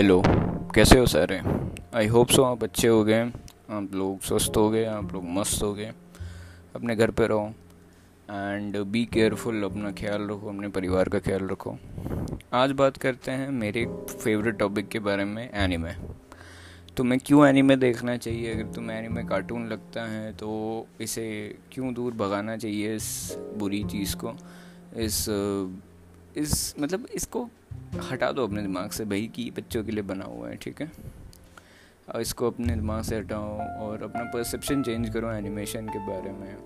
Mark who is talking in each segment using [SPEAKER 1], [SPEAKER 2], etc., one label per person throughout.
[SPEAKER 1] Hello कैसे हो सारे? आई होप सो आप अच्छे हो गए। आप लोग स्वस्थ हो गए, आप लोग मस्त हो गए। अपने घर पे रहो। एंड बी केयरफुल अपना ख्याल रखो, अपने परिवार का ख्याल रखो। आज बात करते हैं मेरे फेवरेट टॉपिक के बारे में एनिमे तुम्हें क्यों एनिमे देखना चाहिए? अगर तुम्हें एनिमे कार्टून लगता है तो इसे क्यों दूर भगाना चाहिए इस बुरी चीज़ को? इस इस मतलब इसको हटा दो अपने दिमाग से भाई कि बच्चों के लिए बना हुआ है, ठीक है? और इसको अपने दिमाग से हटाओ और अपना परसेप्शन चेंज करो एनिमेशन के बारे में।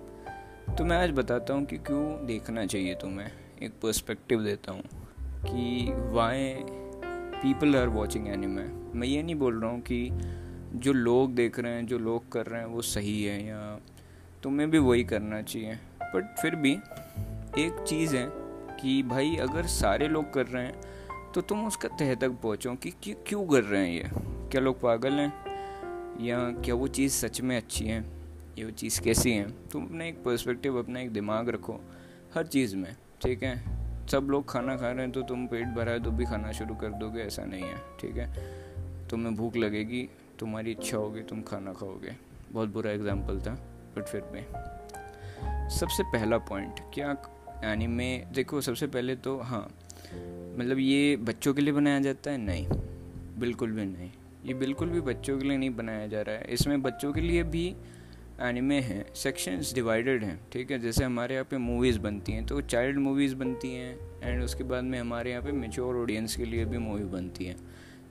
[SPEAKER 1] तो मैं आज बताता हूँ कि क्यों देखना चाहिए तुम्हें। एक पर्सपेक्टिव देता हूँ कि why people are watching anime मैं ये नहीं बोल रहा हूँ कि जो लोग देख रहे हैं, जो लोग कर रहे हैं, वो सही है या तुम्हें भी वही करना चाहिए। बट फिर भी एक चीज़ है कि भाई अगर सारे लोग कर रहे हैं तो तुम उसका तह तक पहुँचो कि क्यों कर रहे हैं ये? क्या लोग पागल हैं? या क्या वो चीज़ सच में अच्छी है? या वो चीज़ कैसी है? तुम अपना एक पर्सपेक्टिव अपना एक दिमाग रखो, हर चीज़ में, ठीक है? सब लोग खाना खा रहे हैं तो तुम पेट भरा है तो भी खाना शुरू कर दोगे, ऐसा नहीं है, ठीक है? तुम्हें भूख लगेगी, तुम्हारी इच्छा होगी, तुम खाना खाओगे। बहुत बुरा एग्ज़ाम्पल था बट फिर भी। सबसे पहला पॉइंट क्या एनीमे देखो, सबसे पहले तो हाँ मतलब ये बच्चों के लिए बनाया जाता है? नहीं, बिल्कुल भी नहीं। ये बिल्कुल भी बच्चों के लिए नहीं बनाया जा रहा है। इसमें बच्चों के लिए भी एनिमे हैं सेक्शंस डिवाइडेड हैं, ठीक है? जैसे हमारे यहाँ पे मूवीज़ बनती हैं तो चाइल्ड मूवीज़ बनती हैं एंड उसके बाद में हमारे यहाँ पे मेच्योर ऑडियंस के लिए भी मूवी बनती हैं।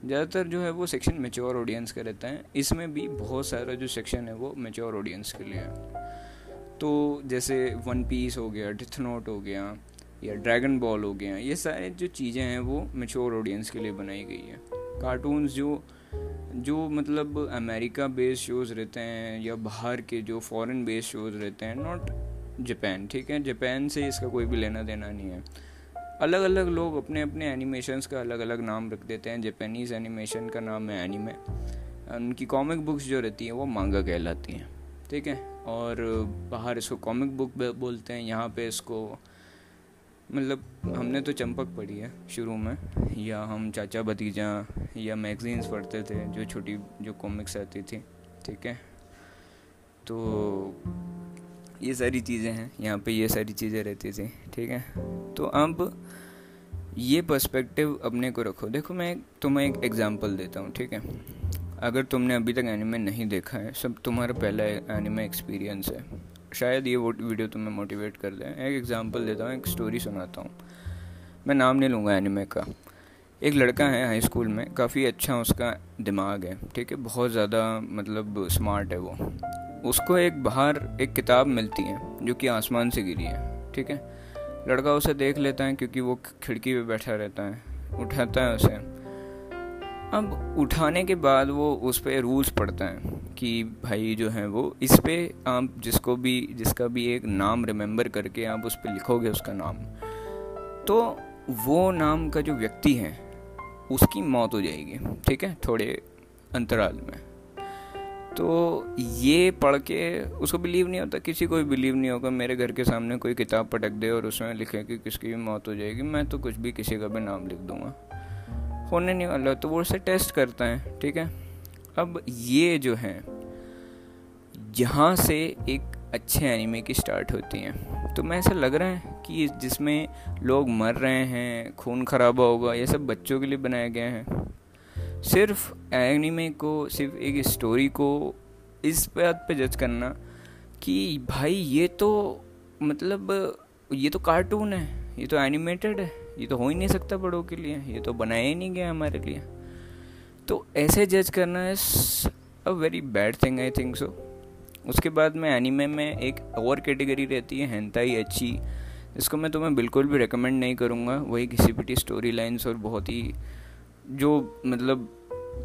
[SPEAKER 1] ज़्यादातर जो है वो सेक्शन मेच्योर ऑडियंस का रहता है। इसमें भी बहुत सारा जो सेक्शन है वो मेच्योर ऑडियंस के लिए है। तो जैसे वन पीस हो गया डिथ नोट हो गया, या ड्रैगन बॉल हो गया, ये सारे जो चीज़ें हैं वो मेच्योर ऑडियंस के लिए बनाई गई है। कार्टून्स जो जो मतलब अमेरिका बेस्ड शोज़ रहते हैं, या बाहर के जो फॉरेन बेस्ड शोज़ रहते हैं नॉट जापान ठीक है? जापान से इसका कोई भी लेना देना नहीं है। अलग अलग लोग अपने अपने एनिमेशंस का अलग अलग नाम रख देते हैं। जापानीज़ एनिमेशन का नाम है एनिमे उनकी कॉमिक बुक्स जो रहती हैं, वो मांगा कहलाती हैं। ठीक है? और बाहर इसको कॉमिक बुक बोलते हैं, यहाँ पे इसको मतलब हमने तो चंपक पढ़ी है शुरू में, या हम चाचा भतीजा या मैगजीन्स पढ़ते थे, जो छोटी, जो कॉमिक्स आती थी, ठीक है? तो ये सारी चीज़ें हैं, यहाँ पे ये सारी चीज़ें रहती थी, ठीक है? तो अब ये पर्सपेक्टिव अपने को रखो। देखो, मैं तुम्हें एक एग्जांपल देता हूँ, ठीक है? अगर तुमने अभी तक एनिमे नहीं देखा है, सब तुम्हारा पहला एनिमे एक्सपीरियंस है। शायद ये वो वीडियो तुम्हें मोटिवेट कर दे। एक एग्जांपल देता हूँ, एक स्टोरी सुनाता हूँ। मैं नाम नहीं लूँगा एनिमे का। एक लड़का है हाई स्कूल में, काफ़ी अच्छा उसका दिमाग है, ठीक है? बहुत ज़्यादा मतलब स्मार्ट है वो। उसको एक बाहर एक किताब मिलती है, जो कि आसमान से गिरी है, ठीक है? लड़का उसे देख लेता है, क्योंकि वो खिड़की पे बैठा रहता है, उठाता है उसे। अब उठाने के बाद वो उस पर रूल्स पढ़ता है कि भाई जो है वो, इस पर आप जिसको भी, जिसका भी एक नाम रिमेंबर करके आप उस पर लिखोगे उसका नाम तो वो नाम का जो व्यक्ति है, उसकी मौत हो जाएगी, ठीक है? थोड़े अंतराल में। तो ये पढ़ के उसको बिलीव नहीं होता, किसी को भी बिलीव नहीं होगा, मेरे घर के सामने कोई किताब पटक दे और उसमें लिखे कि किसकी भी मौत हो जाएगी, मैं तो कुछ भी किसी का भी नाम लिख दूँगा। होने नहीं वाला तो वो उसे टेस्ट करता है, ठीक है? अब ये जो है यहाँ से एक अच्छे एनिमे की स्टार्ट होती हैं। तो मैं ऐसा लग रहा है कि जिसमें लोग मर रहे हैं, खून खराबा होगा, ये सब बच्चों के लिए बनाया गया है। सिर्फ़ एनिमे को, सिर्फ़ एक स्टोरी को इस बात पे जज करना कि भाई ये तो मतलब ये तो कार्टून है। ये तो एनिमेटेड है। ये तो हो ही नहीं सकता बड़ों के लिए। ये तो बनाया ही नहीं गया हमारे लिए। तो ऐसे जज करना is a very bad thing I think so उसके बाद में एनिमे में एक और कैटेगरी रहती है हेंताई अच्छी इसको मैं तुम्हें बिल्कुल भी रिकमेंड नहीं करूँगा। वही घिसी पिटी स्टोरी लाइन्स और बहुत ही जो मतलब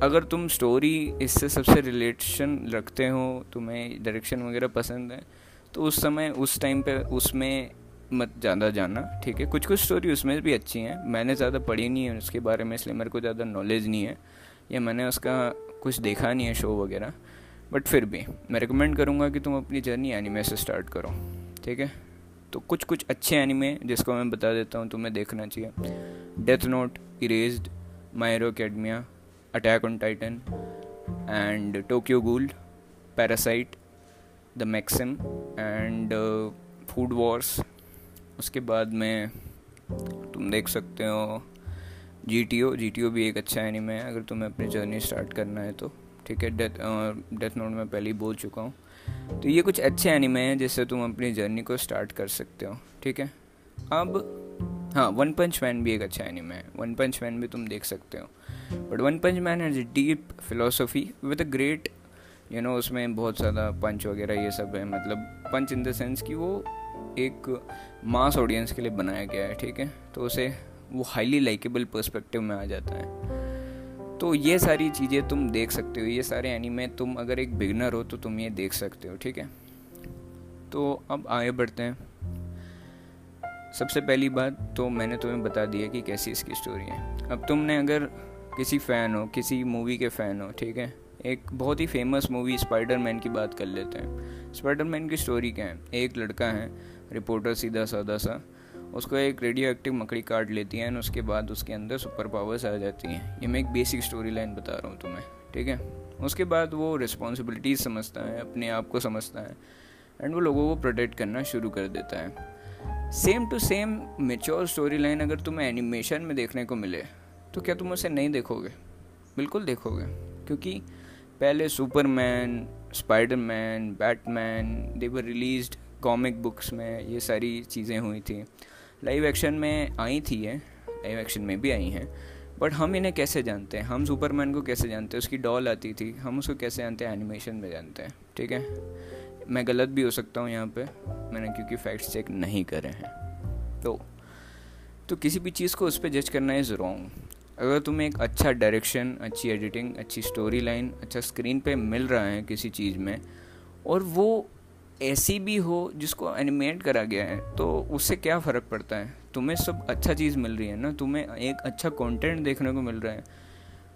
[SPEAKER 1] अगर तुम स्टोरी इससे सबसे रिलेशन रखते हो, तुम्हें डायरेक्शन वगैरह पसंद है तो उस समय, उस टाइम पे उसमें मत ज़्यादा जाना, ठीक है? कुछ कुछ स्टोरी उसमें भी अच्छी हैं। मैंने ज़्यादा पढ़ी नहीं है उसके बारे में, इसलिए मेरे को ज़्यादा नॉलेज नहीं है। या मैंने उसका कुछ देखा नहीं है शो वगैरह। बट फिर भी, मैं रिकमेंड करूँगा कि तुम अपनी जर्नी एनिमे से स्टार्ट करो, ठीक है? तो कुछ कुछ अच्छे एनिमे जिसको मैं बता देता हूँ तुम्हें देखना चाहिए। Death note erased my hero academia attack on titan and Tokyo gold parasite the maxim and food wars उसके बाद में तुम देख सकते हो G T O G T O भी एक अच्छा एनिमे है, अगर तुम्हें अपनी जर्नी स्टार्ट करना है तो। ठीक है डेथ डेथ नोट में पहले ही बोल चुका हूँ। तो ये कुछ अच्छे एनिमे हैं जिससे तुम अपनी जर्नी को स्टार्ट कर सकते हो। ठीक है? अब हाँ वन पंच मैन भी एक अच्छा एनिमे है। वन पंच मैन भी तुम देख सकते हो। But one punch man has deep philosophy with a great you know उसमें बहुत ज़्यादा पंच वगैरह ये सब है। मतलब पंच इन द सेंस कि वो एक मास ऑडियंस के लिए बनाया गया है, ठीक है? तो उसे वो हाईली लाइकेबल पर्सपेक्टिव में आ जाता है। तो ये सारी चीज़ें तुम देख सकते हो, ये सारे एनिमे तुम अगर एक बिगनर हो तो तुम ये देख सकते हो, ठीक है? तो अब आगे बढ़ते हैं। सबसे पहली बात तो मैंने तुम्हें बता दिया कि कैसी इसकी स्टोरी है। अब तुमने अगर किसी फ़ैन हो, किसी मूवी के फ़ैन हो, ठीक है? एक बहुत ही फ़ेमस मूवी स्पाइडरमैन की बात कर लेते हैं। स्पाइडरमैन की स्टोरी क्या है? एक लड़का है रिपोर्टर सीधा साधा सा, उसको एक रेडियो एक्टिव मकड़ी काट लेती है एंड उसके बाद उसके अंदर सुपर पावर्स आ जाती हैं। ये मैं एक बेसिक स्टोरी लाइन बता रहा हूँ तुम्हें, ठीक है? उसके बाद वो रिस्पॉन्सिबिलिटीज़ समझता है, अपने आप को समझता है एंड वो लोगों को प्रोटेक्ट करना शुरू कर देता है। Same to same mature story line अगर तुम्हें एनिमेशन में देखने को मिले तो क्या तुम उसे नहीं देखोगे? बिल्कुल देखोगे, क्योंकि पहले Superman Spiderman Batman they were released comic books में ये सारी चीज़ें हुई थी। लाइव एक्शन में आई थी ये लाइव एक्शन में भी आई हैं। बट हम इन्हें कैसे जानते हैं? हम सुपरमैन को कैसे जानते हैं? उसकी डॉल आती थी, हम उसको कैसे जानते हैं? एनिमेशन में जानते हैं, ठीक है? मैं गलत भी हो सकता हूँ यहाँ पे, मैंने क्योंकि फैक्ट्स चेक नहीं करे हैं। तो तो किसी भी चीज़ को उस पर जज करना इज़ रॉन्ग अगर तुम्हें एक अच्छा डायरेक्शन अच्छी एडिटिंग अच्छी स्टोरी लाइन अच्छा स्क्रीन पे मिल रहा है किसी चीज़ में, और वो ऐसी भी हो जिसको एनिमेट करा गया है तो उससे क्या फ़र्क पड़ता है? तुम्हें सब अच्छा चीज़ मिल रही है ना? तुम्हें एक अच्छा कंटेंट देखने को मिल रहा है।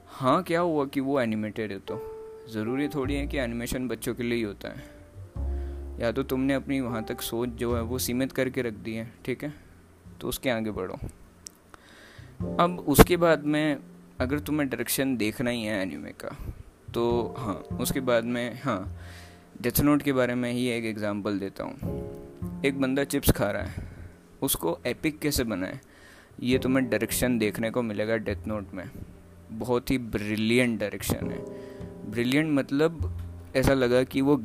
[SPEAKER 1] हाँ क्या हुआ कि वो एनिमेटेड है तो? ज़रूरी थोड़ी है कि एनिमेशन बच्चों के लिए ही होता है। या तो तुमने अपनी वहाँ तक सोच जो है वो सीमित करके रख दी है, ठीक है? तो उसके आगे बढ़ो। अब उसके बाद में अगर तुम्हें डायरेक्शन देखना ही है एनिमे का तो हाँ उसके बाद में हाँ डेथ नोट के बारे में ही एक एग्ज़ाम्पल देता हूँ। एक बंदा चिप्स खा रहा है। उसको एपिक कैसे बनाए? ये तुम्हें डायरेक्शन देखने को मिलेगा डेथ नोट में। बहुत ही ब्रिलियंट डायरेक्शन है। ब्रिलियंट मतलब ऐसा लगा कि वो